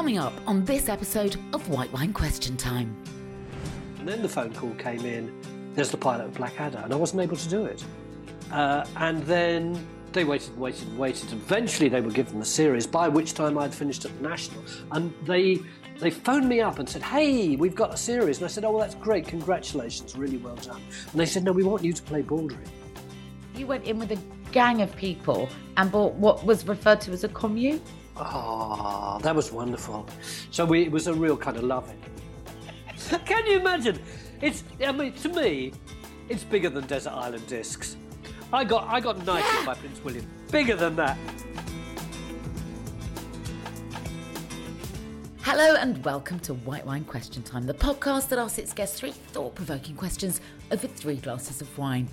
Coming up on this episode of White Wine Question Time. And then the phone call came in, there's the pilot of Blackadder, and I wasn't able to do it. Uh, and then they waited and waited and waited. Eventually, they were given the series, by which time I'd finished at the National. And they they phoned me up and said, "Hey, we've got a series." And I said, "Oh, well, that's great. Congratulations, really well done." And they said, "No, we want you to play Baldrick." You went in with a gang of people and bought what was referred to as a commune. Oh, that was wonderful. So we, it was a real kind of loving. Can you imagine? It's I mean, to me, it's bigger than Desert Island Discs. I got I got knighted by Prince William. Bigger than that. Hello and welcome to White Wine Question Time, the podcast that asks its guests three thought provoking questions over three glasses of wine.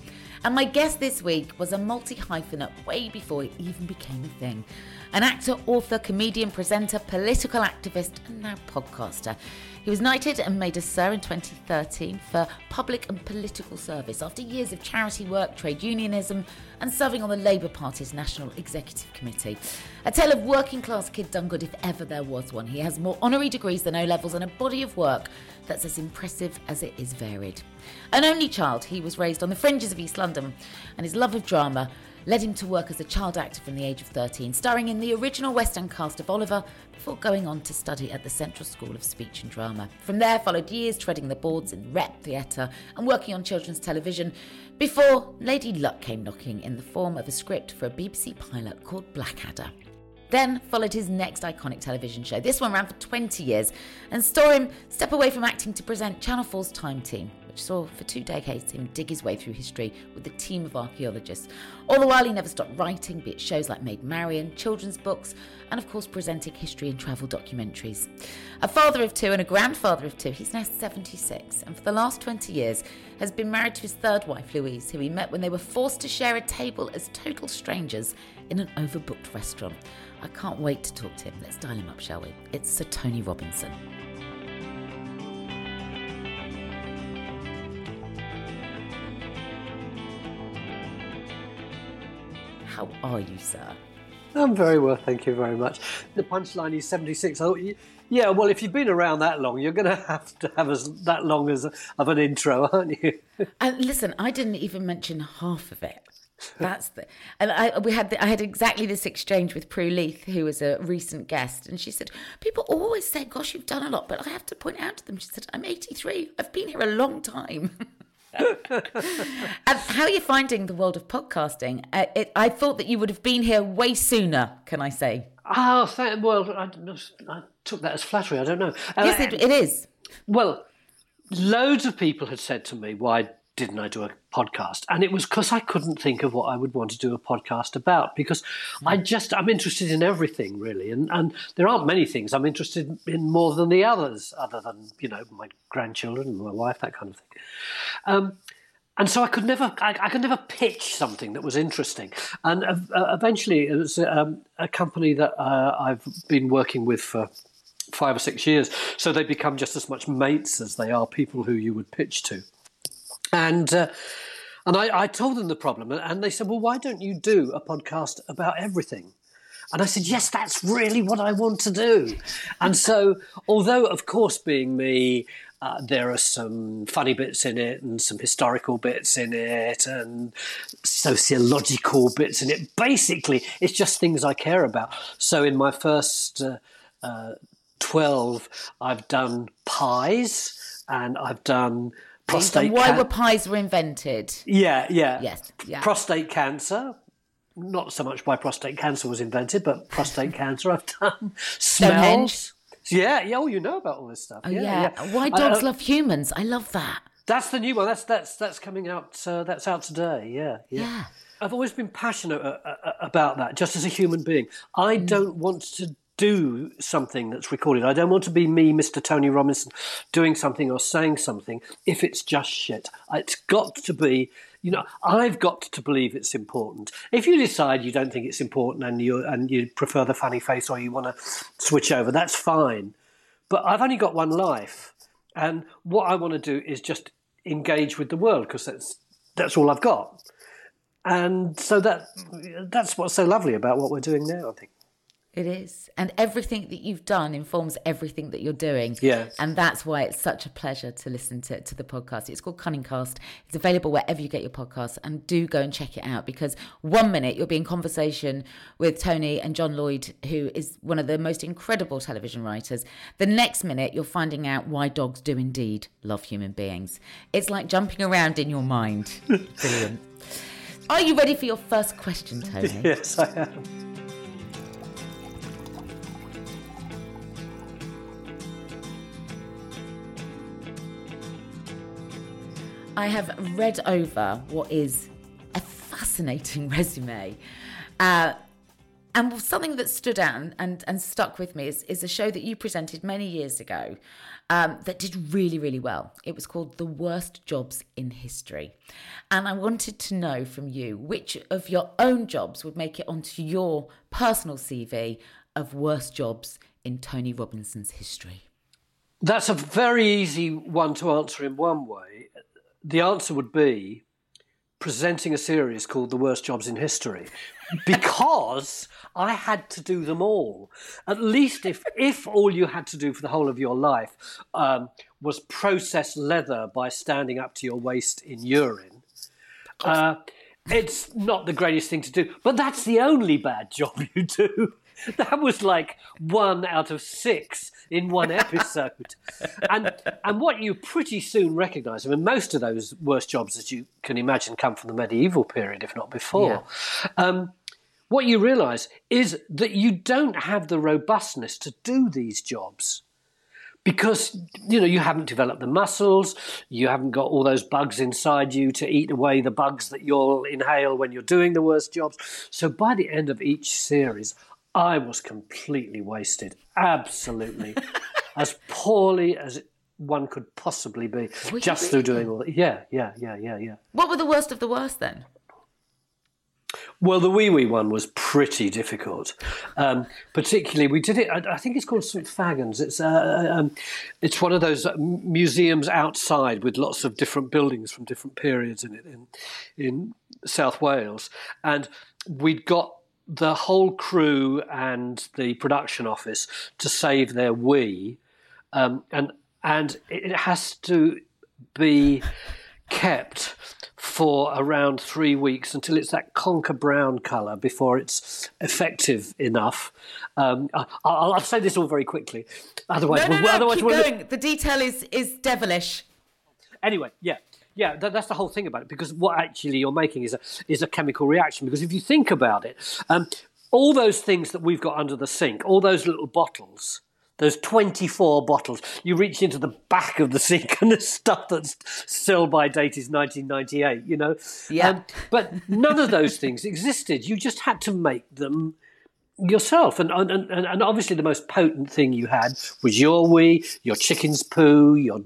And my guest this week was a multi hyphenate way before it even became a thing. An actor, author, comedian, presenter, political activist, and now podcaster. He was knighted and made a Sir in 2013 for public and political service after years of charity work, trade unionism, and serving on the Labour Party's National Executive Committee. A tale of working class kid done good if ever there was one. He has more honorary degrees than O levels and a body of work that's as impressive as it is varied. An only child, he was raised on the fringes of East London, and his love of drama led him to work as a child actor from the age of 13, starring in the original West End cast of Oliver before going on to study at the Central School of Speech and Drama. From there followed years treading the boards in rep theatre and working on children's television before Lady Luck came knocking in the form of a script for a BBC pilot called Blackadder. Then followed his next iconic television show. This one ran for 20 years and saw him step away from acting to present Channel 4's Time Team, saw for two decades him dig his way through history with a team of archaeologists. All the while, he never stopped writing, be it shows like Maid Marian, children's books, and of course, presenting history and travel documentaries. A father of two and a grandfather of two, he's now 76, and for the last 20 years has been married to his third wife, Louise, who he met when they were forced to share a table as total strangers in an overbooked restaurant. I can't wait to talk to him. Let's dial him up, shall we? It's Sir Tony Robinson. How are you, sir? I'm very well, thank you very much. The punchline is 76. Oh, yeah, well, if you've been around that long, you're going to have to have as that long as of an intro, aren't you? And listen, I didn't even mention half of it. That's the, and I we had the, I had exactly this exchange with Prue Leith, who was a recent guest, and she said, "People always say, gosh, you've done a lot,' but I have to point out to them." She said, "I'm 83. I've been here a long time." and how are you finding the world of podcasting? Uh, it, I thought that you would have been here way sooner. Can I say? Oh, thank, well, I, I, took that as flattery. I don't know. Uh, yes, it, it is. Well, loads of people had said to me, "Why didn't I do a podcast? And it was because I couldn't think of what I would want to do a podcast about because I just, I'm interested in everything really. And, and there aren't many things I'm interested in more than the others, other than, you know, my grandchildren and my wife, that kind of thing. Um, and so I could never, I, I, could never pitch something that was interesting. And uh, eventually, it was um, a company that uh, I've been working with for five or six years. So they become just as much mates as they are people who you would pitch to. And uh, and I, I told them the problem, and they said, "Well, why don't you do a podcast about everything?" And I said, yes, that's really what I want to do. And so, although, of course, being me, uh, there are some funny bits in it and some historical bits in it and sociological bits in it. Basically, it's just things I care about. So in my first uh, uh, 12, I've done pies and I've done prostate and why can- were pies were invented? Yeah, yeah. Yes. Yeah. Prostate cancer. Not so much why prostate cancer was invented, but prostate cancer I've done. Smells. Yeah, yeah. Oh, you know about all this stuff. Oh, yeah, yeah. yeah. Why dogs uh, love humans? I love that. That's the new one. That's that's that's coming out. Uh, that's out today. Yeah, yeah. yeah. I've always been passionate uh, uh, about that, just as a human being. I mm. don't want to do something that's recorded. I don't want to be me, Mr. Tony Robinson, doing something or saying something if it's just shit. It's got to be you know, I've got to believe it's important. If you decide you don't think it's important and you and you prefer the funny face or you want to switch over, that's fine. But I've only got one life, and what I want to do is just engage with the world because that's that's all I've got. And so that that's what's so lovely about what we're doing now. I think. It is. And everything that you've done informs everything that you're doing. Yeah. And that's why it's such a pleasure to listen to, to the podcast. It's called Cunningcast. It's available wherever you get your podcasts. And do go and check it out because one minute you'll be in conversation with Tony and John Lloyd, who is one of the most incredible television writers. The next minute you're finding out why dogs do indeed love human beings. It's like jumping around in your mind. Brilliant. Are you ready for your first question, Tony? yes, I am. I have read over what is a fascinating resume. Uh, and something that stood out and, and, stuck with me is, is a show that you presented many years ago um, that did really, really well. It was called The Worst Jobs in History. And I wanted to know from you which of your own jobs would make it onto your personal CV of worst jobs in Tony Robinson's history. That's a very easy one to answer in one way the answer would be presenting a series called The Worst Jobs in History because I had to do them all. At least if, if all you had to do for the whole of your life um, was process leather by standing up to your waist in urine, uh, it's not the greatest thing to do. But that's the only bad job you do. That was like one out of six in one episode. and and what you pretty soon recognise, I mean, most of those worst jobs, as you can imagine, come from the medieval period, if not before. Yeah. Um, what you realise is that you don't have the robustness to do these jobs because you know you haven't developed the muscles you haven't got all those bugs inside you to eat away the bugs that you'll inhale when you're doing the worst jobs so by the end of each series I was completely wasted. Absolutely. as poorly as one could possibly be just through doing all that. Yeah, yeah, yeah, yeah, yeah. What were the worst of the worst then? Well, the wee wee one was pretty difficult. Um, particularly, we did it. I, I, think it's called St Fagans. It's uh, uh, um, it's one of those museums outside with lots of different buildings from different periods in it in in South Wales, and we'd got the whole crew and the production office to save their wee, um, and and it has to be kept for around three weeks until it's that conker brown colour before it's effective enough. Um, I, will I'll say this all very quickly, otherwise, no, no, no, otherwise keep we'll going. The detail is is devilish. Anyway, yeah, yeah, that, that's the whole thing about it. Because what actually you're making is a is a chemical reaction. Because if you think about it, um, all those things that we've got under the sink, all those little bottles, those 24 bottles, you reach into the back of the sink and the stuff that's sell by date is 1998, you know? Yeah. Um, but none of those things existed. You just had to make them yourself. And, and, and, obviously, the most potent thing you had was your wee, your chicken's poo, your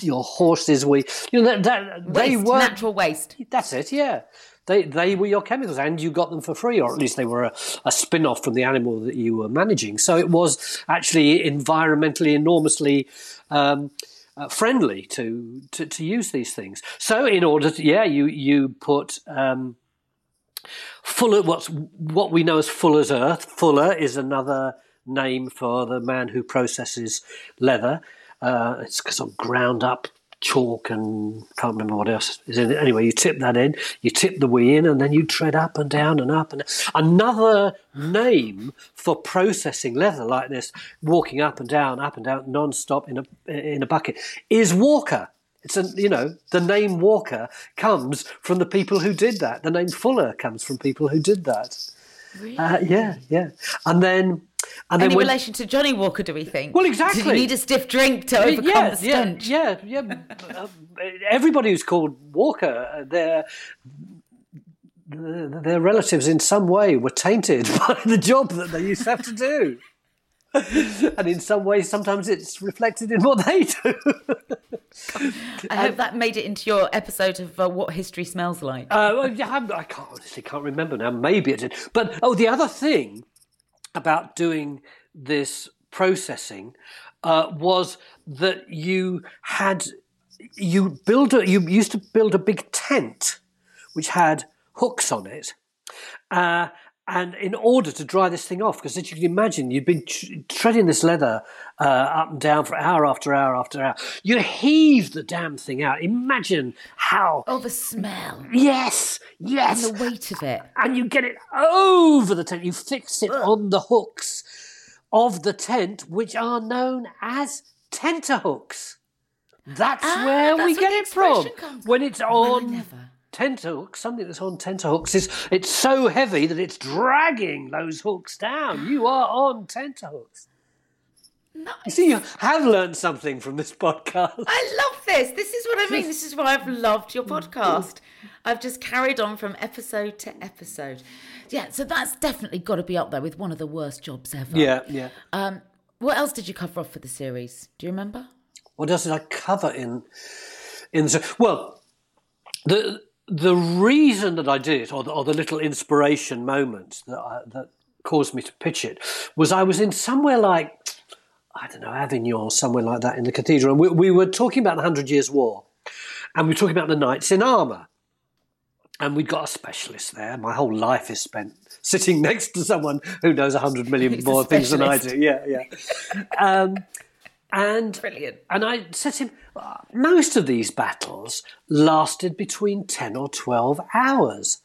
your horse's wee. You know that, that they Waste, were natural waste. That's it. Yeah. They, they were your chemicals and you got them for free, or at least they were a, a spin off from the animal that you were managing. So it was actually environmentally enormously um, uh, friendly to, to, to use these things. So in order to, yeah, you, you put um, Fuller, what's what we know as Fuller's Earth. Fuller is another name for the man who processes leather. Uh, it's sort of ground up chalk and can't remember what else is in it. Anyway, you tip that in, you tip the wee in, and then you tread up and down and up and another name for processing leather like this, walking up and down, up and down, non-stop in a in a bucket, is Walker. It's a you know the name Walker comes from the people who did that. The name Fuller comes from people who did that. Really? Uh, yeah, yeah, and then. And then Any when- relation to Johnnie Walker, do we think? Well, Did exactly. you need a stiff drink to overcome yeah, the yeah, stench? yeah, yeah. Uh, Everybody who's called Walker, their their relatives in some way were tainted by the job that they used to have to do. and in some ways, sometimes it's reflected in what they do. I hope that made it into your episode of uh, What History Smells Like. Uh, yeah, I'm- I can't honestly can't remember now. Maybe it did. But oh, the other thing about doing this processing uh, was that you had you build a, you used to build a big tent which had hooks on it. Uh, and in order to dry this thing off, because as you can imagine, you'd been tr- treading this leather uh, up and down for hour after hour after hour. You heave the damn thing out. Imagine how oh, the smell Yes, yes. and the weight of it. And you get it over the tent. You fix it on the hooks of the tent, which are known as tenterhooks. That's Ah, where we get it from. When it's on never. Tenterhooks, something that's on tenterhooks is it's so heavy that it's dragging those hooks down. You are on tenterhooks. Nice. You see, you have learned something from this podcast. I love this. This is what I mean. This is why I've loved your podcast. I've just carried on from episode to episode. Yeah, so that's definitely got to be up there with one of the worst jobs ever. Yeah, yeah. Um, what else did you cover off for the series? Do you remember? What else did I cover in in the well the the reason that I did it or the, or the little inspiration moment that I, that caused me to pitch it was I was in somewhere like I don't know Avignon somewhere like that in the cathedral and we, we were talking about the Hundred Years' War and we were talking about the knights in armour and we'd got a specialist there. My whole life is spent sitting next to someone who knows a hundred million Who's more things than I do. Yeah, yeah. Um, and Brilliant. and I said to him, "Uh, most of these battles lasted between 10 or 12 hours.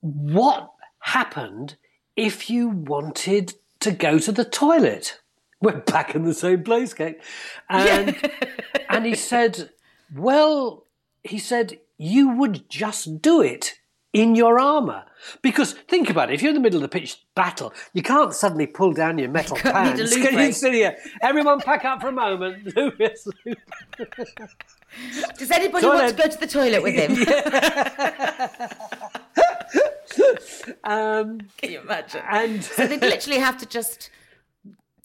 What happened if you wanted to go to the toilet? We're back in the same place, Kate. And, and he said, well, he said, you would just do it in your armour. Because think about it, if you're in the middle of the pitched battle, you can't suddenly pull down your metal a pants. Can you sit here? Everyone pack up for a moment. Lewis. Does anybody want to go to the toilet with him? um, Can you imagine? and So they'd literally have to just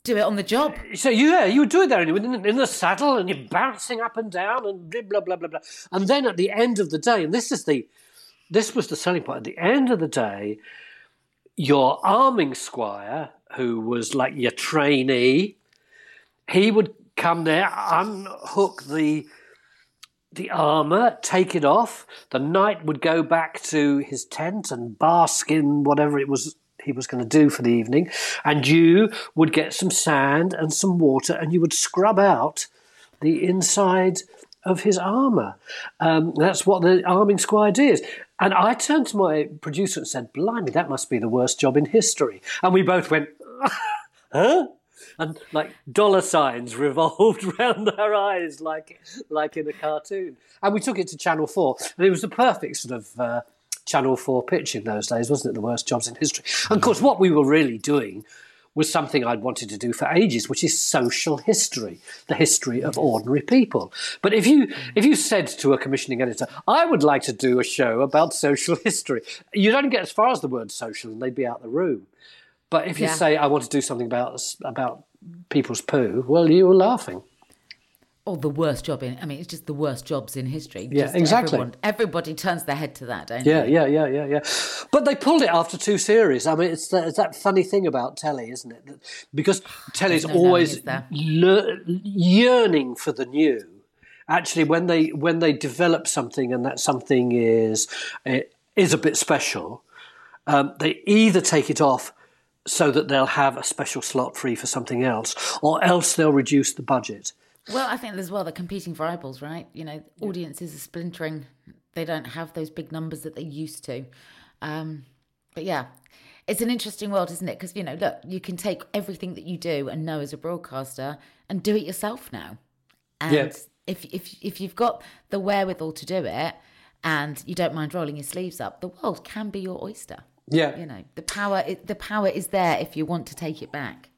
do it on the job. so yeah, you would do it there anyway, in, in the saddle, and you're bouncing up and down, and blah blah blah blah blah. And then at the end of the day, and this is the, this was the selling point. At the end of the day, your arming squire, who was like your trainee, he would come there, unhook the the armor, take it off. The knight would go back to his tent and bask in whatever it was he was going to do for the evening, and you would get some sand and some water, and you would scrub out the inside of his armor. Um, that's what the arming squire did. And I turned to my producer and said, "Blimey, that must be the worst job in history." And we both went, "Huh?" And like dollar signs revolved round our eyes, like like in a cartoon. And we took it to Channel Four, and it was the perfect sort of uh, Channel Four pitch in those days, wasn't it? The worst jobs in history. And of course, what we were really doing was something I'd wanted to do for ages, which is social history, the history of ordinary people. But if you if you said to a commissioning editor, I would like to do a show about social history, you'd only get as far as the word social and they'd be out the room. But if you Yeah. say I want to do something about about people's poo, well, you were laughing. Or the worst job in, I mean, it's just the worst jobs in history. Yeah, Just exactly. Everyone, everybody turns their head to that, don't Yeah, they? yeah, yeah, yeah, yeah. But they pulled it after two series. I mean, it's that, it's that funny thing about telly, isn't it? Because telly's always there? yearning for the new. Actually, when they when they develop something and that something is is a bit special, um, they either take it off so that they'll have a special slot free for something else, or else they'll reduce the budget. Well, I think as well, they're competing for eyeballs, right? You know, audiences are splintering. They don't have those big numbers that they used to. Um, but yeah, it's an interesting world, isn't it? Because, you know, look, you can take everything that you do and know as a broadcaster and do it yourself now. And Yeah. if, if, if you've got the wherewithal to do it and you don't mind rolling your sleeves up, the world can be your oyster. Yeah, You know, the power, the power is there if you want to take it back.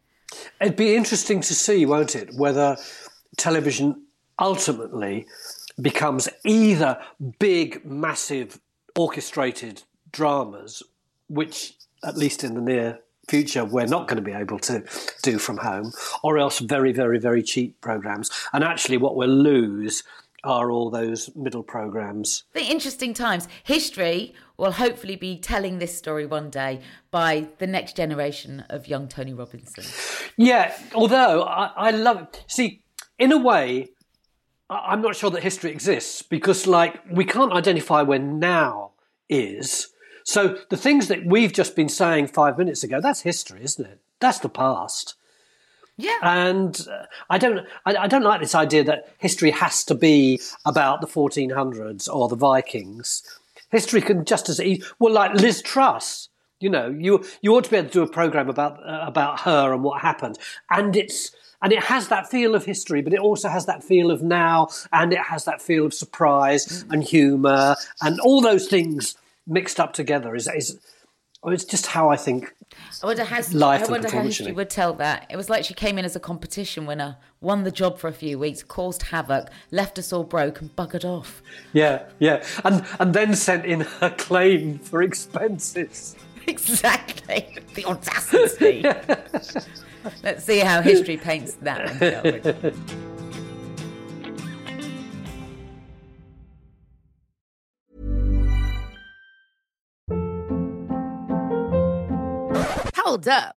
It'd be interesting to see, won't it, whether television ultimately becomes either big, massive, orchestrated dramas, which, at least in the near future, we're not going to be able to do from home, or else very, very, very cheap programs. And actually, what we'll lose are all those middle programs. The interesting times. History will hopefully be telling this story one day by the next generation of young Tony Robinson. Yeah, although I, I love it. See, in a way, I'm not sure that history exists because, like, we can't identify where now is. So the things that we've just been saying five minutes ago, that's history, isn't it? That's the past. Yeah. And uh, I don't, I, I don't like this idea that history has to be about the 1400s or the Vikings. History can just as easy. Well, like Liz Truss, you know, you you ought to be able to do a program about uh, about her and what happened, and it's and it has that feel of history, but it also has that feel of now, and it has that feel of surprise mm. and humour and all those things mixed up together. Is is oh, it's just how I think I wonder how, Life I wonder how history would tell that. It was like she came in as a competition winner, won the job for a few weeks, caused havoc, left us all broke, and buggered off. Yeah, yeah, and and then sent in her claim for expenses. Exactly. The audacity. Let's see how history paints that one? Hold up.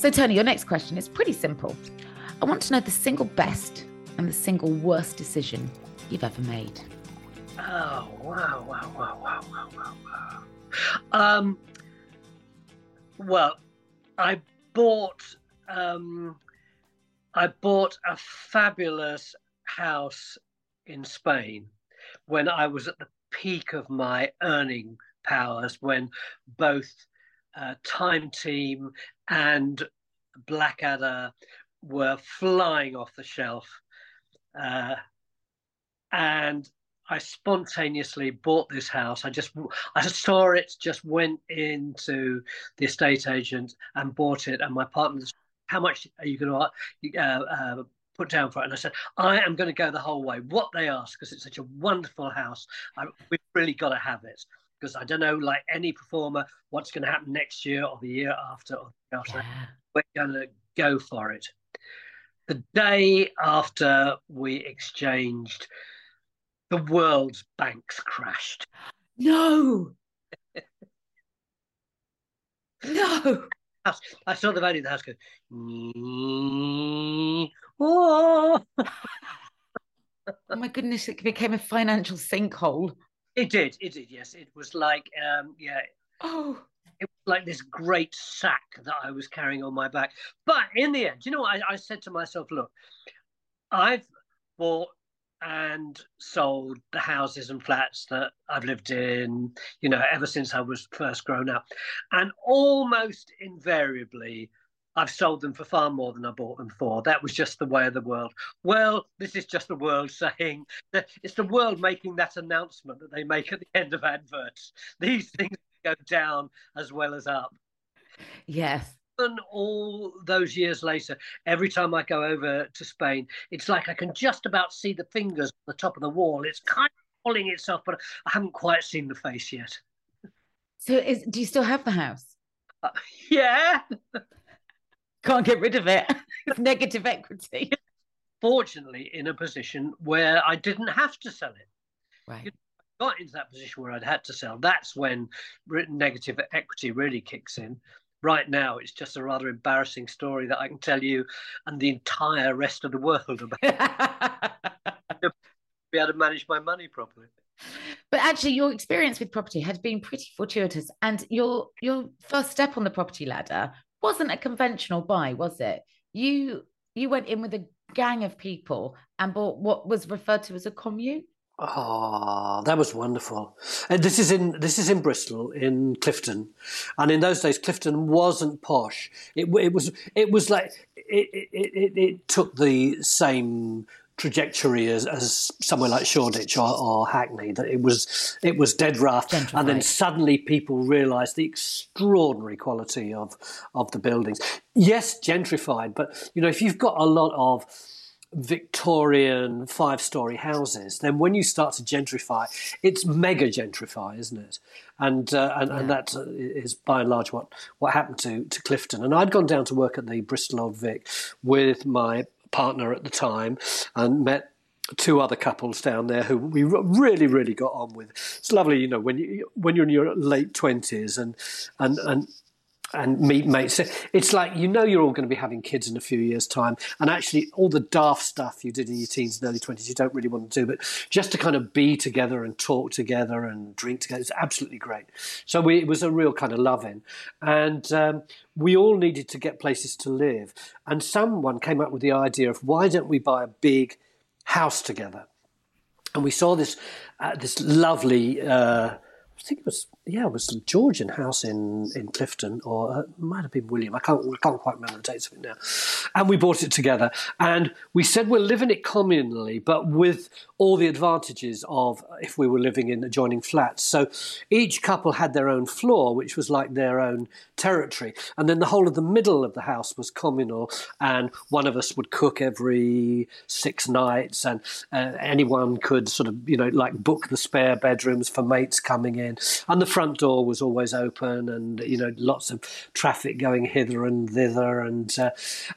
So, Tony, your next question is pretty simple. I want to know the single best and the single worst decision you've ever made. Oh wow, wow, wow, wow, wow, wow, wow. Um, well, I bought um, I bought a fabulous house in Spain when I was at the peak of my earning powers, when both uh, Time Team and Blackadder were flying off the shelf. Uh, and I spontaneously bought this house. I just I saw it, just went into the estate agent and bought it. And my partner, how much are you going to uh, uh, put down for it? And I said, I am going to go the whole way. What they ask, because it's such a wonderful house, I, we've really got to have it. Because I don't know, like any performer, what's going to happen next year or the year after or the after. Yeah. We're going to go for it. The day after we exchanged the world's banks crashed. No. no. I saw the value of the house go. Oh. oh my goodness! It became a financial sinkhole. It did. It did. Yes, it was like, um, yeah. Oh. It was like this great sack that I was carrying on my back. But in the end, you know, I, I said to myself, look, I've bought and sold the houses and flats that I've lived in, you know, ever since I was first grown up. And almost invariably, I've sold them for far more than I bought them for. That was just the way of the world. Well, this is just the world saying that it's the world making that announcement that they make at the end of adverts. These things go down as well as up. Yes And all those years later, every time I go over to Spain, it's like I can just about see the fingers on the top of the wall. It's kind of pulling itself, but I haven't quite seen the face yet. So, is, do you still have the house? Uh, yeah. Can't get rid of it. it's negative equity. Fortunately, in a position where I didn't have to sell it. Right. You know, got into that position where I'd had to sell. That's when negative equity really kicks in right now it's just a rather embarrassing story that I can tell you and the entire rest of the world about. be able to manage my money properly. But actually, your experience with property had been pretty fortuitous, and your your first step on the property ladder wasn't a conventional buy, was it? You you went in with a gang of people and bought what was referred to as a commune. Oh, that was wonderful. And this is in this is in Bristol, in Clifton, and in those days, Clifton wasn't posh. It, it was it was like it, it, it, it took the same trajectory as, as somewhere like Shoreditch or, or, Hackney. That it was it was dead rough, Gentrified. and then suddenly people realised the extraordinary quality of of the buildings. Yes, gentrified, but you know if you've got a lot of Victorian five story houses, then when you start to gentrify, it's mega gentrify, isn't it? And uh, and, yeah. and that is by and large what, what happened to, to Clifton. And I'd gone down to work at the Bristol Old Vic with my partner at the time and met two other couples down there who we really really got on with. It's lovely, you know, when you when you're in your late twenties and and and and meet mates. It's like you know you're all going to be having kids in a few years' time, and actually all the daft stuff you did in your teens and early twenties you don't really want to do, but just to kind of be together and talk together and drink together is absolutely great. So we, it was a real kind of loving, and um, we all needed to get places to live, and someone came up with the idea of why don't we buy a big house together, and we saw this uh, this lovely. Uh, I think it was yeah, it was the Georgian house in in Clifton, or uh, it might have been William. I can't I can't quite remember the dates of it now. And we bought it together, and we said we're living it communally, but with all the advantages of if we were living in adjoining flats. So each couple had their own floor, which was like their own territory, and then the whole of the middle of the house was communal, and one of us would cook every six nights, and uh, anyone could sort of you know like book the spare bedrooms for mates coming in, and the front door was always open, and you know lots of traffic going hither and thither, and uh,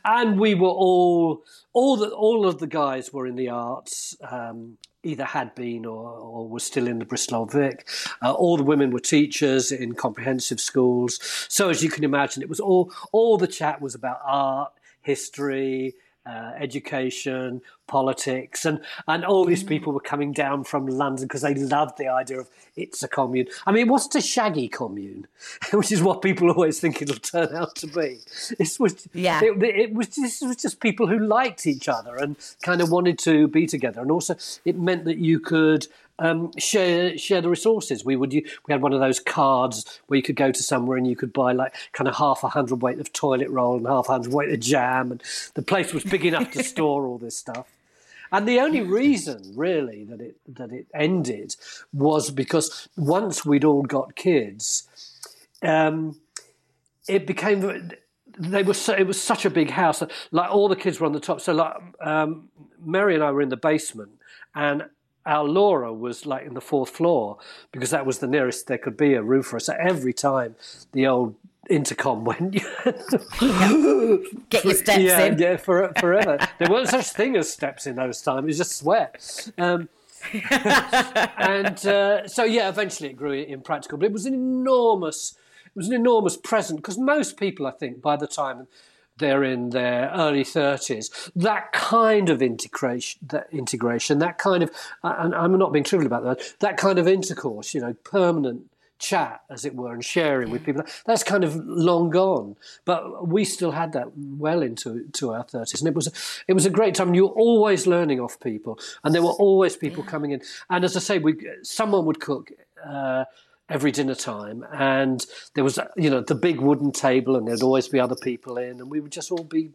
and we were all all the all of the guys were in the arts. Um, either had been or, or were still in the Bristol Old Vic. Uh, all the women were teachers in comprehensive schools. So as you can imagine, it was all all the chat was about art, history, uh, education, politics, and and all these mm. people were coming down from London because they loved the idea of it's a commune. I mean, it wasn't a shaggy commune, which is what people always think it'll turn out to be. It was yeah, it, it was it was just people who liked each other and kind of wanted to be together, and also it meant that you could um, share share the resources. We would we had one of those cards where you could go to somewhere and you could buy like kind of half a hundred weight of toilet roll and half a hundred weight of jam, and the place was big enough to store all this stuff. And the only reason, really, that it that it ended was because once we'd all got kids, um, it became they were so, it was such a big house that like all the kids were on the top so like um, mary and i were in the basement and our laura was like in the fourth floor because that was the nearest there could be a roof for us. So every time the old intercom went get your steps yeah, in. yeah for, forever. There weren't such thing as steps in those times. It was just sweat. Um, and uh, so yeah eventually it grew impractical. But it was an enormous it was an enormous present because most people, I think, by the time they're in their early 30s, that kind of integration, that integration, that kind of, and I'm not being trivial about that, that kind of intercourse, you know, permanent chat, as it were, and sharing with people, that's kind of long gone. But we still had that well into to our 30s. And it was, it was a great time. You were always learning off people, and there were always people yeah. coming in. And as I say, we, someone would cook. Uh, every dinner time, and there was you know the big wooden table, and there'd always be other people in, and we would just all be,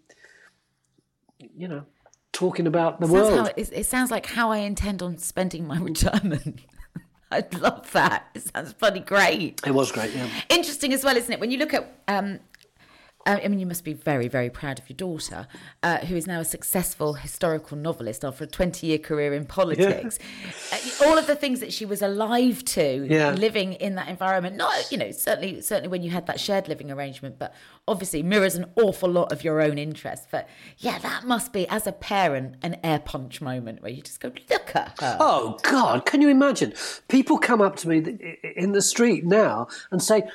you know, talking about the it world. How, it, it sounds like how I intend on spending my retirement. I love that. It sounds bloody great. It was great, yeah. Interesting as well, isn't it? When you look at um, I mean, you must be very, very proud of your daughter, uh, who is now a successful historical novelist after a 20 year career in politics. Yeah. Uh, all of the things that she was alive to, yeah. living in that environment. Not, you know, certainly, certainly when you had that shared living arrangement, but obviously mirrors an awful lot of your own interests. But yeah, that must be, as a parent, an air punch moment where you just go, look at her. Oh, God, can you imagine? People come up to me in the street now and say,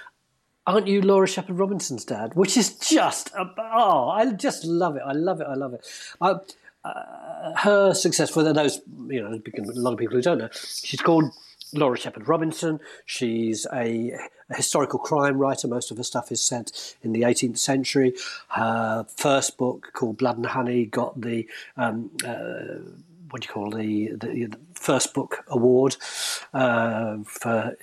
aren't you Laura Shepherd Robinson's dad? Which is just, oh, I just love it. I love it. I love it. Uh, her success, for those, you know, a lot of people who don't know, she's called Laura Shepherd Robinson. She's a, a, historical crime writer. Most of her stuff is set in the 18th century. Her first book, called Blood and Honey, got the um, uh, what do you call the, the, the first book award uh, for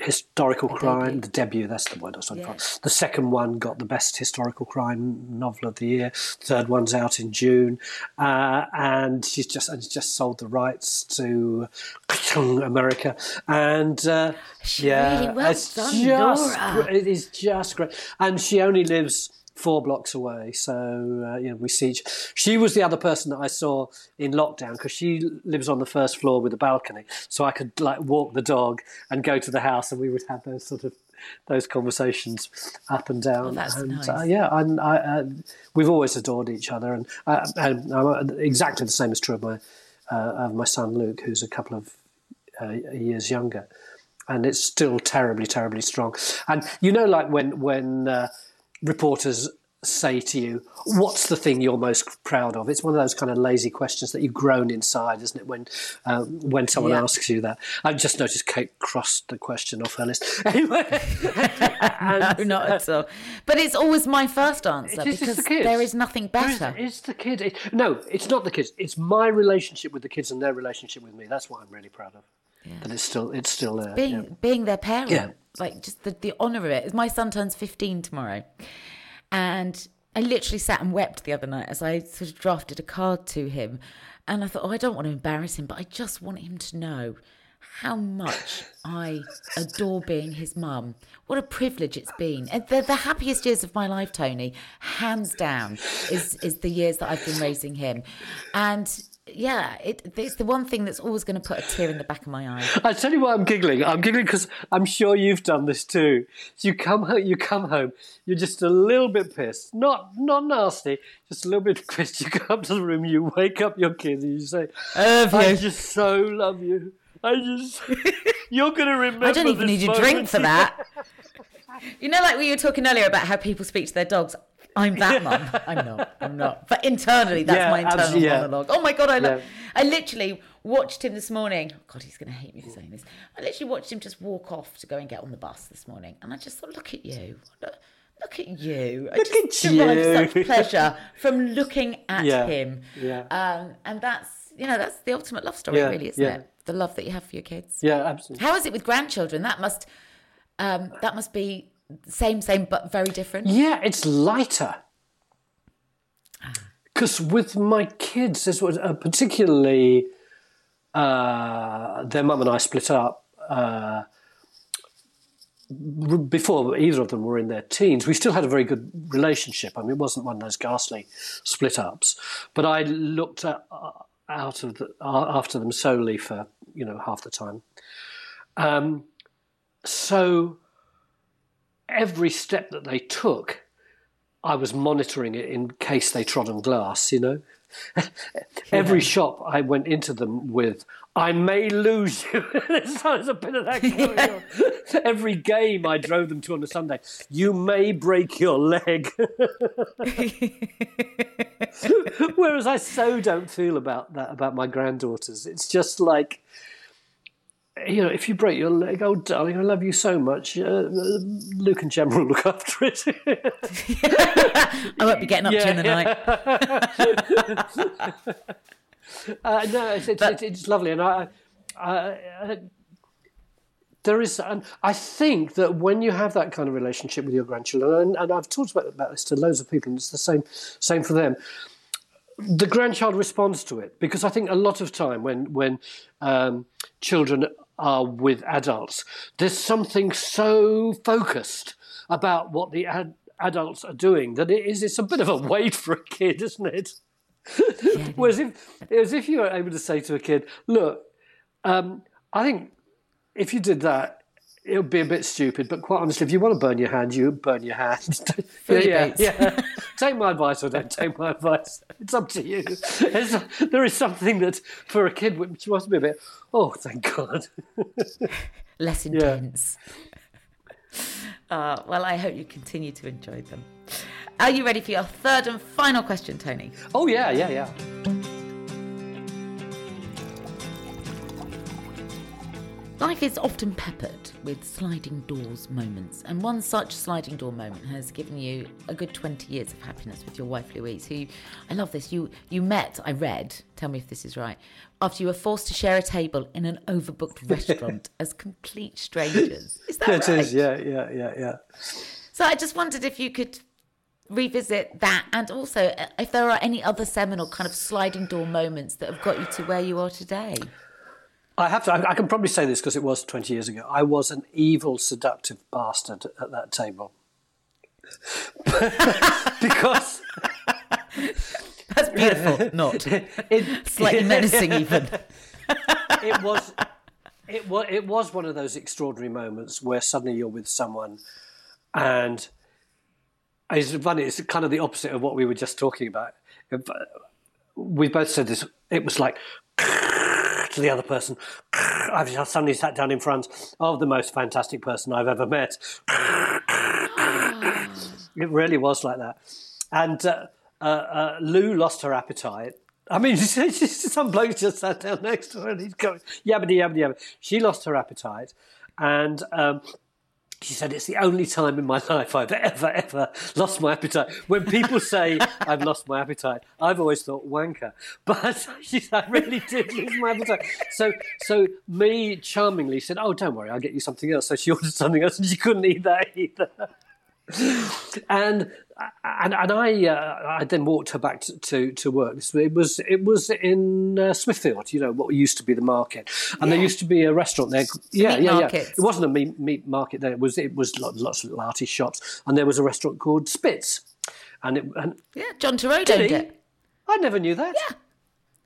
historical crime, the debut, that's the word I was looking yeah. for. The second one got the best historical crime novel of the year. Third one's out in June. Uh, and she's just and just sold the rights to America. And uh, yeah, really well it's done, just, Laura. it is just great. And she only lives four blocks away. So uh, you know, we see. Each, she was the other person that I saw in lockdown because she lives on the first floor with a balcony, so I could like walk the dog and go to the house, and we would have those sort of those conversations up and down. Oh, that's and, nice. Uh, yeah, and I, uh, we've always adored each other, and, uh, and uh, exactly the same is true of my uh, of my son Luke, who's a couple of years younger. And it's still terribly, terribly strong. And you know, like when when reporters say to you, what's the thing you're most proud of? It's one of those kind of lazy questions that you groan inside, isn't it? When um, when someone yeah. asks you that, I've just noticed Kate crossed the question off her list. Anyway, and, no, not at all. But it's always my first answer because the there is nothing better. It's the kid. It, no, it's not the kids. It's my relationship with the kids and their relationship with me. That's what I'm really proud of. Yeah. That it's still it's still there. Being being their parent. Yeah like just the, the honor of it. My son turns 15 tomorrow. And I literally sat and wept the other night as I sort of drafted a card to him. And I thought, oh, I don't want to embarrass him, but I just want him to know how much I adore being his mum. What a privilege it's been. And the, the happiest years of my life, Tony, hands down, is is the years that I've been raising him. And yeah, it, it's the one thing that's always going to put a tear in the back of my eye. I tell you why I'm giggling. I'm giggling because I'm sure you've done this too. So you come home, you come home, you're just a little bit pissed, not not nasty, just a little bit pissed. You come up to the room, you wake up your kids, and you say, "I, I just so love you. I just you're going to remember." I don't even need a drink for that. you know, like we were talking earlier about how people speak to their dogs. I'm that mum. I'm not. I'm not. But internally, that's yeah, my internal yeah. monologue. Oh my god, I love. Yeah. I literally watched him this morning. Oh god, he's going to hate me for saying this. I literally watched him just walk off to go and get on the bus this morning, and I just thought, look at you. Look at you. I look just at you. such pleasure from looking at yeah, him. Yeah. Um, and that's you know that's the ultimate love story, yeah, really, isn't yeah. it? The love that you have for your kids. Yeah, absolutely. How is it with grandchildren? That must um, that must be same, same, but very different. Yeah, it's lighter because with my kids, this was uh, particularly uh, their mum and I split up. Uh, before either of them were in their teens, we still had a very good relationship. I mean, it wasn't one of those ghastly split ups, but I looked at, uh, out of the, uh, after them solely for you know half the time. Um, so every step that they took, I was monitoring it in case they trod on glass. You know, every shop I went into them with, I may lose you. There's a bit of that going yeah. on. Every game I drove them to on a Sunday, you may break your leg. Whereas I so don't feel about that about my granddaughters. It's just like, you know, if you break your leg, oh darling, I love you so much. Uh, Luke and Gemma will look after it. I won't be getting up yeah, in the night. Uh, no, it's, it's, but, it's, it's, lovely, and I, I, I, there is, and I think that when you have that kind of relationship with your grandchildren, and, and I've talked about, about this to loads of people, and it's the same, same for them. The grandchild responds to it because I think a lot of time when when um, children are with adults, there's something so focused about what the ad- adults are doing that it is it's a bit of a wait for a kid, isn't it? Whereas if, as if you were able to say to a kid, look, um, I think if you did that, it would be a bit stupid. But quite honestly, if you want to burn your hand, you burn your hand. yeah, yeah, yeah. take my advice or don't take my advice. It's up to you. there is something that for a kid which must be a bit, oh, thank God. Less intense. Yeah. Uh, well, I hope you continue to enjoy them. Are you ready for your third and final question, Tony? Oh, yeah, yeah, yeah. Life is often peppered with sliding doors moments, and one such sliding door moment has given you a good 20 years of happiness with your wife Louise, who I love this. You you met, I read, tell me if this is right, after you were forced to share a table in an overbooked restaurant as complete strangers. Is that it right? It is, yeah, yeah, yeah, yeah. So I just wondered if you could revisit that and also uh, if there are any other seminal kind of sliding door moments that have got you to where you are today i have to i, can probably say this because it was 20 years ago i was an evil seductive bastard at that table because that's beautiful not it, slightly menacing even it was it was it was one of those extraordinary moments where suddenly you're with someone and it's funny. It's kind of the opposite of what we were just talking about. Uh, we both said this. It was like to the other person. I've suddenly sat down in front of the most fantastic person I've ever met. it really was like that. And uh, uh, uh, Lou lost her appetite. I mean, some bloke just sat down next to her and he's going yabba yabba yabba. She lost her appetite, and um, she said, It's the only time in my life I've ever, ever lost my appetite. When people say I've lost my appetite, I've always thought wanker. But she said, I really did lose my appetite. So, so me charmingly said, Oh, don't worry, I'll get you something else. So she ordered something else and she couldn't eat that either. And and and I uh, I then walked her back to, to, to, work. It was it was in uh, Smithfield, you know what used to be the market, and yeah. there used to be a restaurant there. Yeah, meat yeah, markets. yeah. It wasn't a meat, meat market there. It was it was lots of little arty shops, and there was a restaurant called Spitz, and it and yeah, John Turturro owned it. I never knew that. Yeah.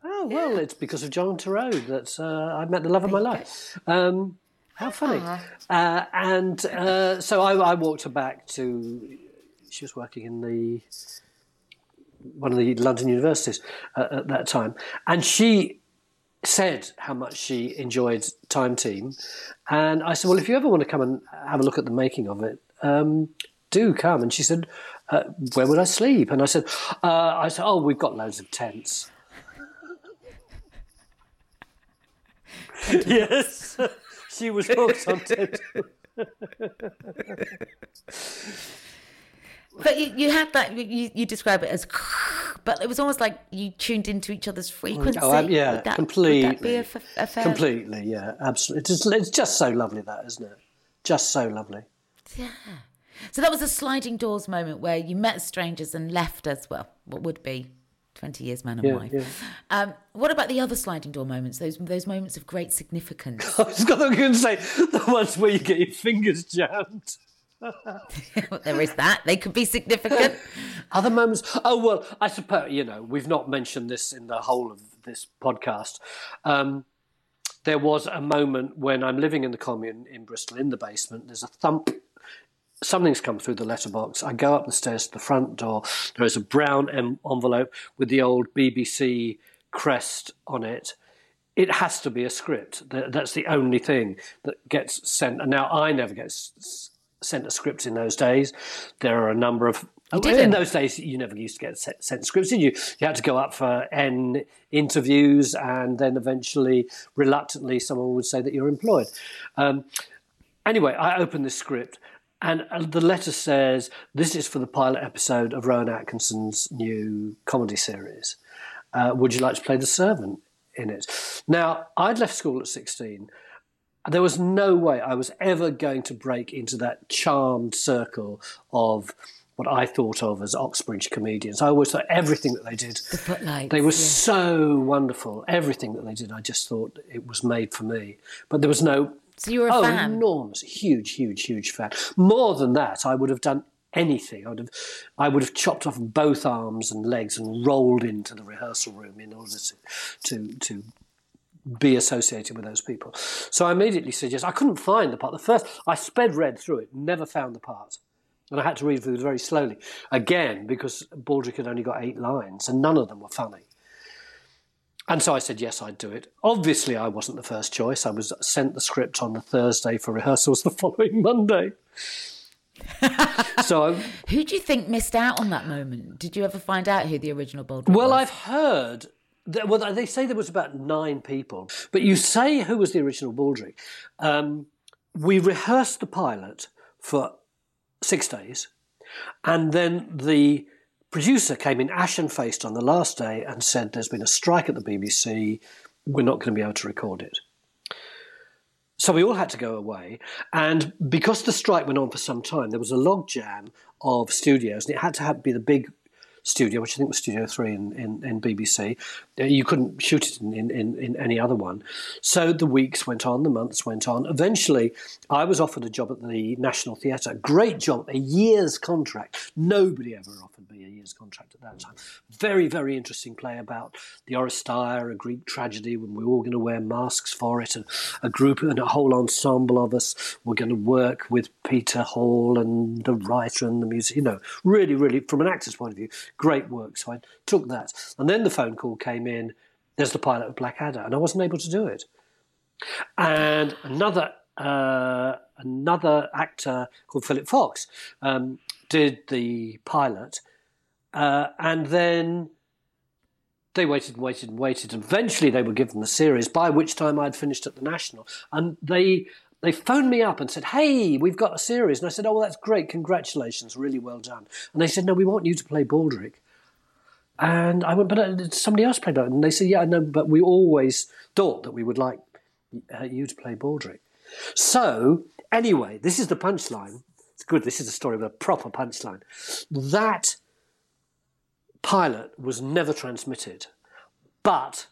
Oh well, yeah. it's because of John Turturro that uh, I met the love of my life. Um, how funny! Uh, and uh, so I, I walked her back to she was working in the one of the London universities uh, at that time, and she said how much she enjoyed Time Team, and I said, "Well, if you ever want to come and have a look at the making of it, um, do come." And she said, uh, "Where would I sleep?" And I said, uh, "I said, oh, we've got loads of tents." yes, she was hooked on tents. But you, you had that, you, you describe it as, but it was almost like you tuned into each other's frequency. Oh, um, yeah, would that, completely. Would that be a, a fair... Completely, yeah, absolutely. It's just, it's just so lovely, that, isn't it? Just so lovely. Yeah. So that was a sliding doors moment where you met strangers and left as well, what would be 20 years man and Yeah, wife. yeah. Um, what about the other sliding door moments? Those those moments of great significance. I was going to say the ones where you get your fingers jammed. there is that. They could be significant. Other moments. Oh well, I suppose you know we've not mentioned this in the whole of this podcast. Um, there was a moment when I'm living in the commune in Bristol in the basement. There's a thump. Something's come through the letterbox. I go up the stairs to the front door. There is a brown envelope with the old BBC crest on it. It has to be a script. That's the only thing that gets sent. And now I never get sent a script in those days. There are a number of. in those days, you never used to get sent, scripts, did you? You had to go up for N interviews, and then eventually, reluctantly, someone would say that you're employed. Um, anyway, I open the script, and the letter says, This is for the pilot episode of Rowan Atkinson's new comedy series. Uh, would you like to play the servant in it? Now, I'd left school at 16. There was no way I was ever going to break into that charmed circle of what I thought of as Oxbridge comedians. I always thought everything that they did, the they were yeah. so wonderful. Everything that they did, I just thought it was made for me. But there was no. So you were a oh, fan? enormous, huge, huge, huge fan. More than that, I would have done anything. I would have, I would have chopped off both arms and legs and rolled into the rehearsal room in order to, to, to be associated with those people. So I immediately said yes. I couldn't find the part. The first, I sped read through it, never found the part. And I had to read through it very slowly. Again, because Baldrick had only got eight lines and none of them were funny. And so I said, yes, I'd do it. Obviously, I wasn't the first choice. I was sent the script on the Thursday for rehearsals the following Monday. so, Who do you think missed out on that moment? Did you ever find out who the original Baldrick well, was? Well, I've heard. That, well, they say there was about nine people, but you say who was the original Baldrick. Um, we rehearsed the pilot for six days, and then the producer came in ashen faced on the last day and said, "There's been a strike at the BBC. We're not going to be able to record it." So we all had to go away. And because the strike went on for some time, there was a logjam of studios, and it had to have, be the big studio, which I think was Studio 3 in, in, in BBC. You couldn't shoot it in, in, in, any other one. So the weeks went on, the months went on. Eventually, I was offered a job at the National Theatre. Great job, a year's contract. Nobody ever offered me a year's contract at that time. Very, very interesting play about the Oresteia, a Greek tragedy, when we were all going to wear masks for it, and a group and a whole ensemble of us were going to work with Peter Hall and the writer and the music. You know, really, really, from an actor's point of view, great work. So I took that, and then the phone call came in. There's the pilot of Blackadder, and I wasn't able to do it. And another uh, another actor called Philip Fox um, did the pilot, uh, and then they waited and waited and waited. And Eventually, they were given the series, by which time I'd finished at the National, and they they phoned me up and said, "Hey, we've got a series." And I said, "Oh, well, that's great. Congratulations, really well done." And they said, "No, we want you to play Baldrick." And I went, "But uh, somebody else played Baldrick?" And they said, "Yeah, I know, but we always thought that we would like uh, you to play Baldrick." So anyway, this is the punchline. It's good. This is a story with a proper punchline. That pilot was never transmitted, but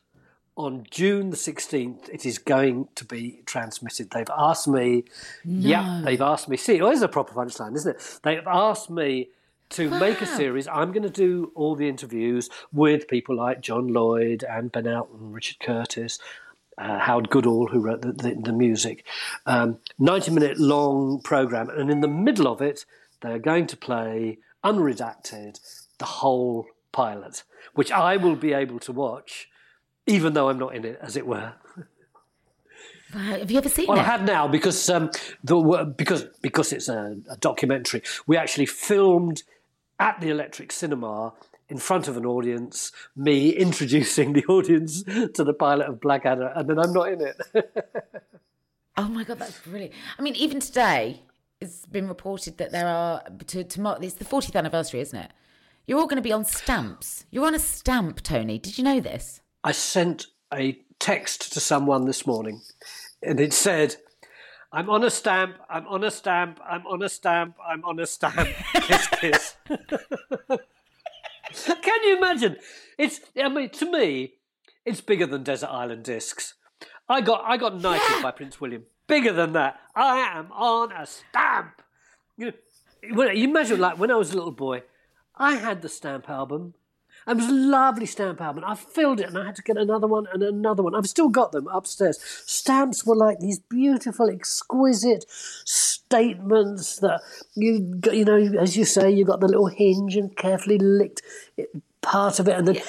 on June the 16th, it is going to be transmitted. They've asked me, yeah, they've asked me. See, well, it's a proper punchline, isn't it? They've asked me to make a series. I'm going to do all the interviews with people like John Lloyd and Ben Elton, Richard Curtis. Uh, Howard Goodall, who wrote the, the, the music, um, 90 minute long program, and in the middle of it, they're going to play unredacted the whole pilot, which I will be able to watch, even though I'm not in it, as it were. Wow, Have you ever seen Well, I have now because um, the because because it's a, a documentary. We actually filmed at the Electric Cinema in front of an audience, me introducing the audience to the pilot of Blackadder, and then I'm not in it. Oh my god, that's brilliant. I mean, even today, it's been reported that there are to tomorrow. It's the 40th anniversary, isn't it? You're all going to be on stamps. You're on a stamp, Tony. Did you know this? I sent a text to someone this morning, and it said. I'm on a stamp, I'm on a stamp, I'm on a stamp, I'm on a stamp. Kiss, kiss. Can you imagine? It's I mean to me, it's bigger than Desert Island Discs. I got I got knighted by Prince William. Bigger than that. I am on a stamp. You know, when you imagine like when I was a little boy, I had the stamp album. It was a lovely stamp album. I filled it and I had to get another one and another one. I've still got them upstairs. Stamps were like these beautiful, exquisite statements that you you know, as you say, you got the little hinge and carefully licked it, part of it and then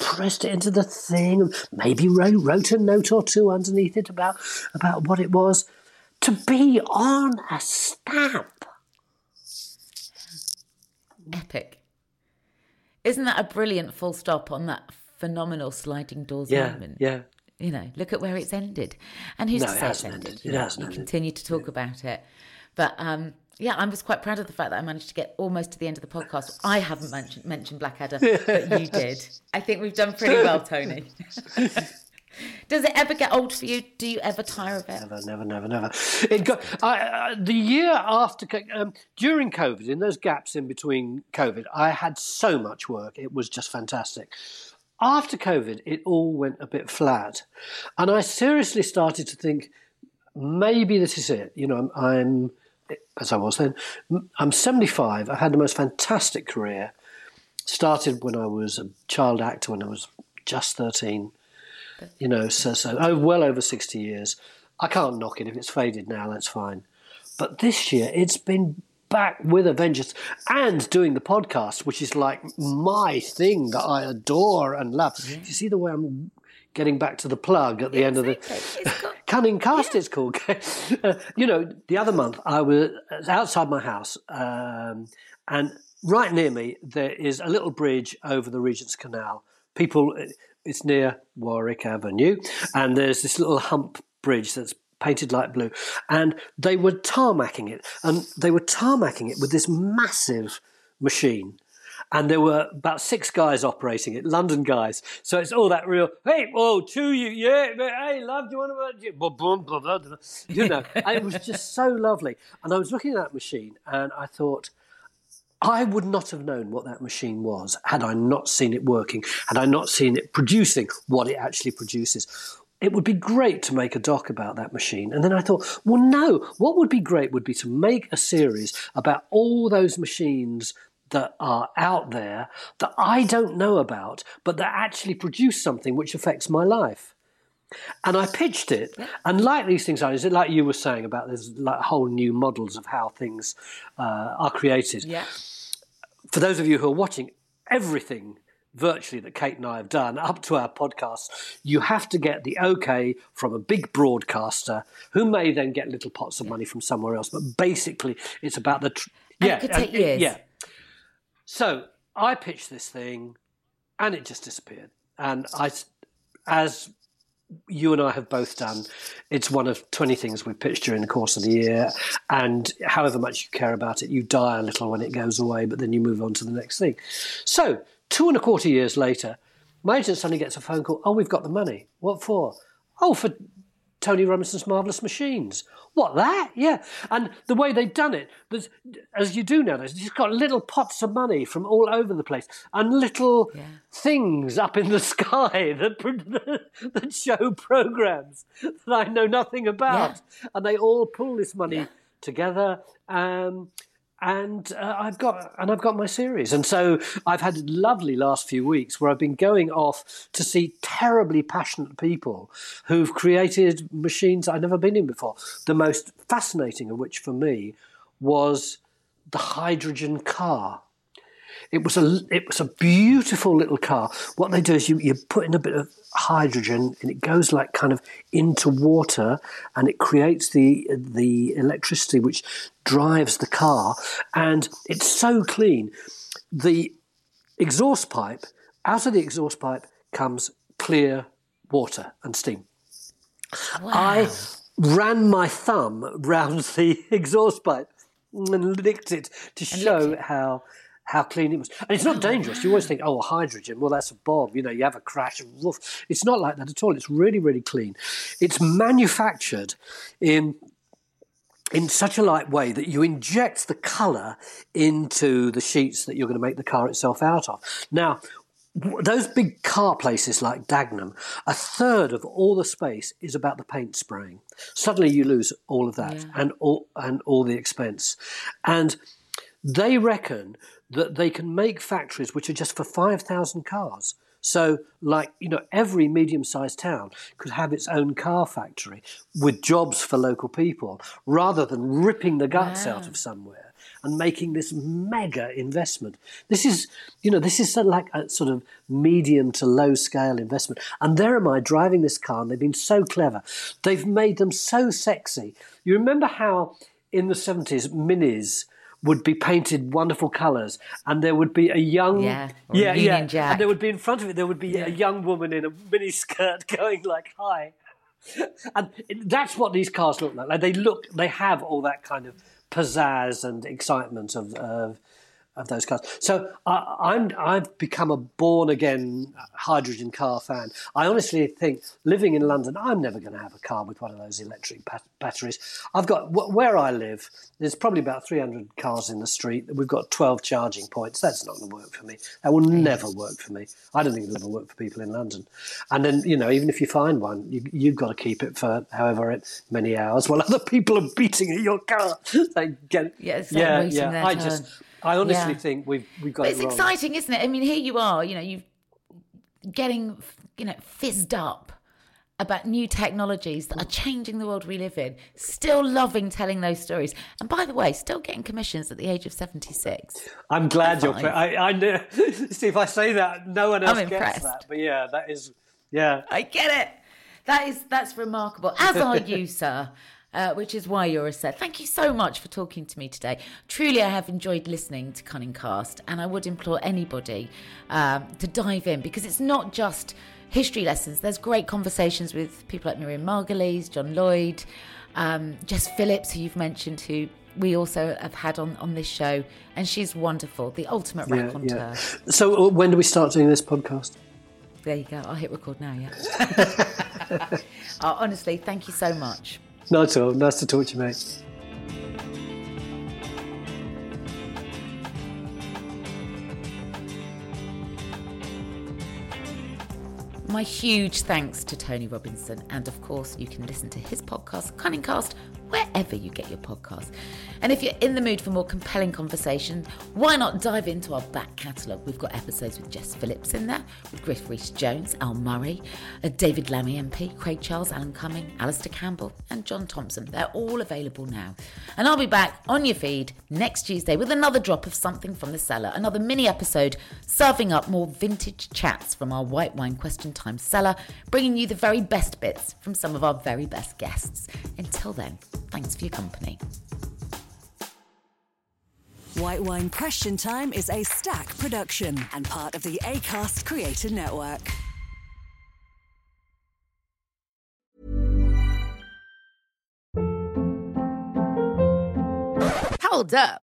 pressed it into the thing and maybe wrote, wrote a note or two underneath it about, about what it was. To be on a stamp. Epic. Isn't that a brilliant full stop on that phenomenal sliding doors Yeah, moment? yeah. You know, look at where it's ended. And who's No, to it say it's ended? ended. You It know, hasn't you ended. continue to talk about it. But um, yeah, I was quite proud of the fact that I managed to get almost to the end of the podcast. I haven't mentioned, mentioned Blackadder, but you did. I think we've done pretty well, Tony. Does it ever get old for you? Do you ever tire of it? Never, never, never, never. It got I, uh, the year after um, during COVID, in those gaps in between COVID, I had so much work. It was just fantastic. After COVID, it all went a bit flat, and I seriously started to think maybe this is it. You know, I'm, I'm as I was then. I'm 75. I've had the most fantastic career. Started when I was a child actor when I was just 13 you know, so so oh, well over sixty years. I can't knock it if it's faded now. That's fine. But this year, it's been back with a vengeance, and doing the podcast, which is like my thing that I adore and love. Do you see the way I'm getting back to the plug at the end of the cunning cast? It's called. Uh, you know, the other month I was outside my house, um, and right near me there is a little bridge over the Regent's Canal. People it's near Warwick Avenue, and there's this little hump bridge that's painted light blue, and they were tarmacking it, and they were tarmacking it with this massive machine. And there were about six guys operating it, London guys. So it's all that real, hey, oh, to you, yeah, hey, love, do you want to, blah, blah, blah, blah, you know, and it was just so lovely. And I was looking at that machine, and I thought, I would not have known what that machine was had I not seen it working, had I not seen it producing what it actually produces. It would be great to make a doc about that machine. And then I thought, well, no, what would be great would be to make a series about all those machines that are out there that I don't know about, but that actually produce something which affects my life. And I pitched it, and like these things are, is it like you were saying about there's like whole new models of how things uh, are created Yeah. For those of you who are watching, everything virtually that Kate and I have done up to our podcast, you have to get the okay from a big broadcaster who may then get little pots of money from somewhere else. But basically, it's about the. Tr- yeah, it could take years. Yeah. So I pitched this thing and it just disappeared. And I, as you and I have both done, it's one of 20 things we've pitched during the course of the year. And however much you care about it, you die a little when it goes away, but then you move on to the next thing. So, two and a quarter years later, my agent suddenly gets a phone call. Oh, we've got the money. What for? Oh, for Tony Robinson's Marvelous Machines. What, that? Yeah. And the way they've done it, as you do nowadays, you've got little pots of money from all over the place and little things up in the sky that, that show programs that I know nothing about. And they all pull this money together. Um, and uh, I've got and I've got my series, and so I've had lovely last few weeks where I've been going off to see terribly passionate people who've created machines I've never been in before. The most fascinating of which, for me, was the hydrogen car. It was a it was a beautiful little car. What they do is you, you put in a bit of hydrogen and it goes like kind of into water and it creates the the electricity which drives the car and it's so clean. The exhaust pipe out of the exhaust pipe comes clear water and steam. I ran my thumb round the exhaust pipe and licked it to show how how clean it was. And it's not dangerous. You always think, oh, hydrogen, well, that's a bomb. You know, you have a crash and woof. It's not like that at all. It's really, really clean. It's manufactured in in such a light way that you inject the colour into the sheets that you're going to make the car itself out of. Now, those big car places like Dagenham, a third of all the space is about the paint spraying. Suddenly you lose all of that yeah. and all and all the expense. And they reckon that they can make factories which are just for 5,000 cars. So, like, you know, every medium sized town could have its own car factory with jobs for local people rather than ripping the guts wow. out of somewhere and making this mega investment. This is, you know, this is sort of like a sort of medium to low scale investment. And there am I driving this car, and they've been so clever. They've made them so sexy. You remember how in the 70s, minis would be painted wonderful colours, and there would be a young yeah yeah yeah, Jack. and there would be in front of it there would be yeah. a young woman in a mini skirt going like hi, and that's what these cars look like. Like they look, they have all that kind of pizzazz and excitement of, of of those cars. So I, I've become a born again hydrogen car fan. I honestly think living in London, I'm never going to have a car with one of those electric batteries. I've got where I live. There's probably about 300 cars in the street. We've got 12 charging points. That's not going to work for me. That will never work for me. I don't think it'll ever work for people in London. And then you know, even if you find one, you, have got to keep it for however many hours while other people are beating at your car. they get, yeah, yeah, yeah. I just I honestly yeah. think we've we've got. But it's it exciting, isn't it? I mean, here you are. You know, you've getting you know fizzed up about new technologies that are changing the world we live in. Still loving telling those stories, and by the way, still getting commissions at the age of seventy six. I'm glad you're. I, I know. See, if I say that, no one else gets that. But yeah, that is. Yeah, I get it. That is that's remarkable. As are you, sir uh, which is why you're a set. Thank you so much for talking to me today. Truly, I have enjoyed listening to Cunning Cast, and I would implore anybody um, to dive in because it's not just history lessons. There's great conversations with people like Miriam Margolyes, John Lloyd, um, Jess Phillips, who you've mentioned, who we also have had on, on this show, and she's wonderful, the ultimate yeah, raconteur. Yeah. So, uh, when do we start doing this podcast? There you go. I'll hit record now, yeah. oh, honestly, thank you so much. Not at all. Nice to talk to you, mate. My huge thanks to Tony Robinson, and of course, you can listen to his podcast, Cunningcast, wherever you get your podcasts. And if you're in the mood for more compelling conversation, why not dive into our back catalogue? We've got episodes with Jess Phillips in there, with Griff Rhys Jones, Al Murray, uh, David Lammy MP, Craig Charles, Alan Cumming, Alastair Campbell, and John Thompson. They're all available now. And I'll be back on your feed next Tuesday with another drop of something from the cellar, another mini episode serving up more vintage chats from our White Wine Question Time cellar, bringing you the very best bits from some of our very best guests. Until then, Thanks for your company. White Wine Question Time is a Stak production and part of the ACAST Creator Network. Hold up.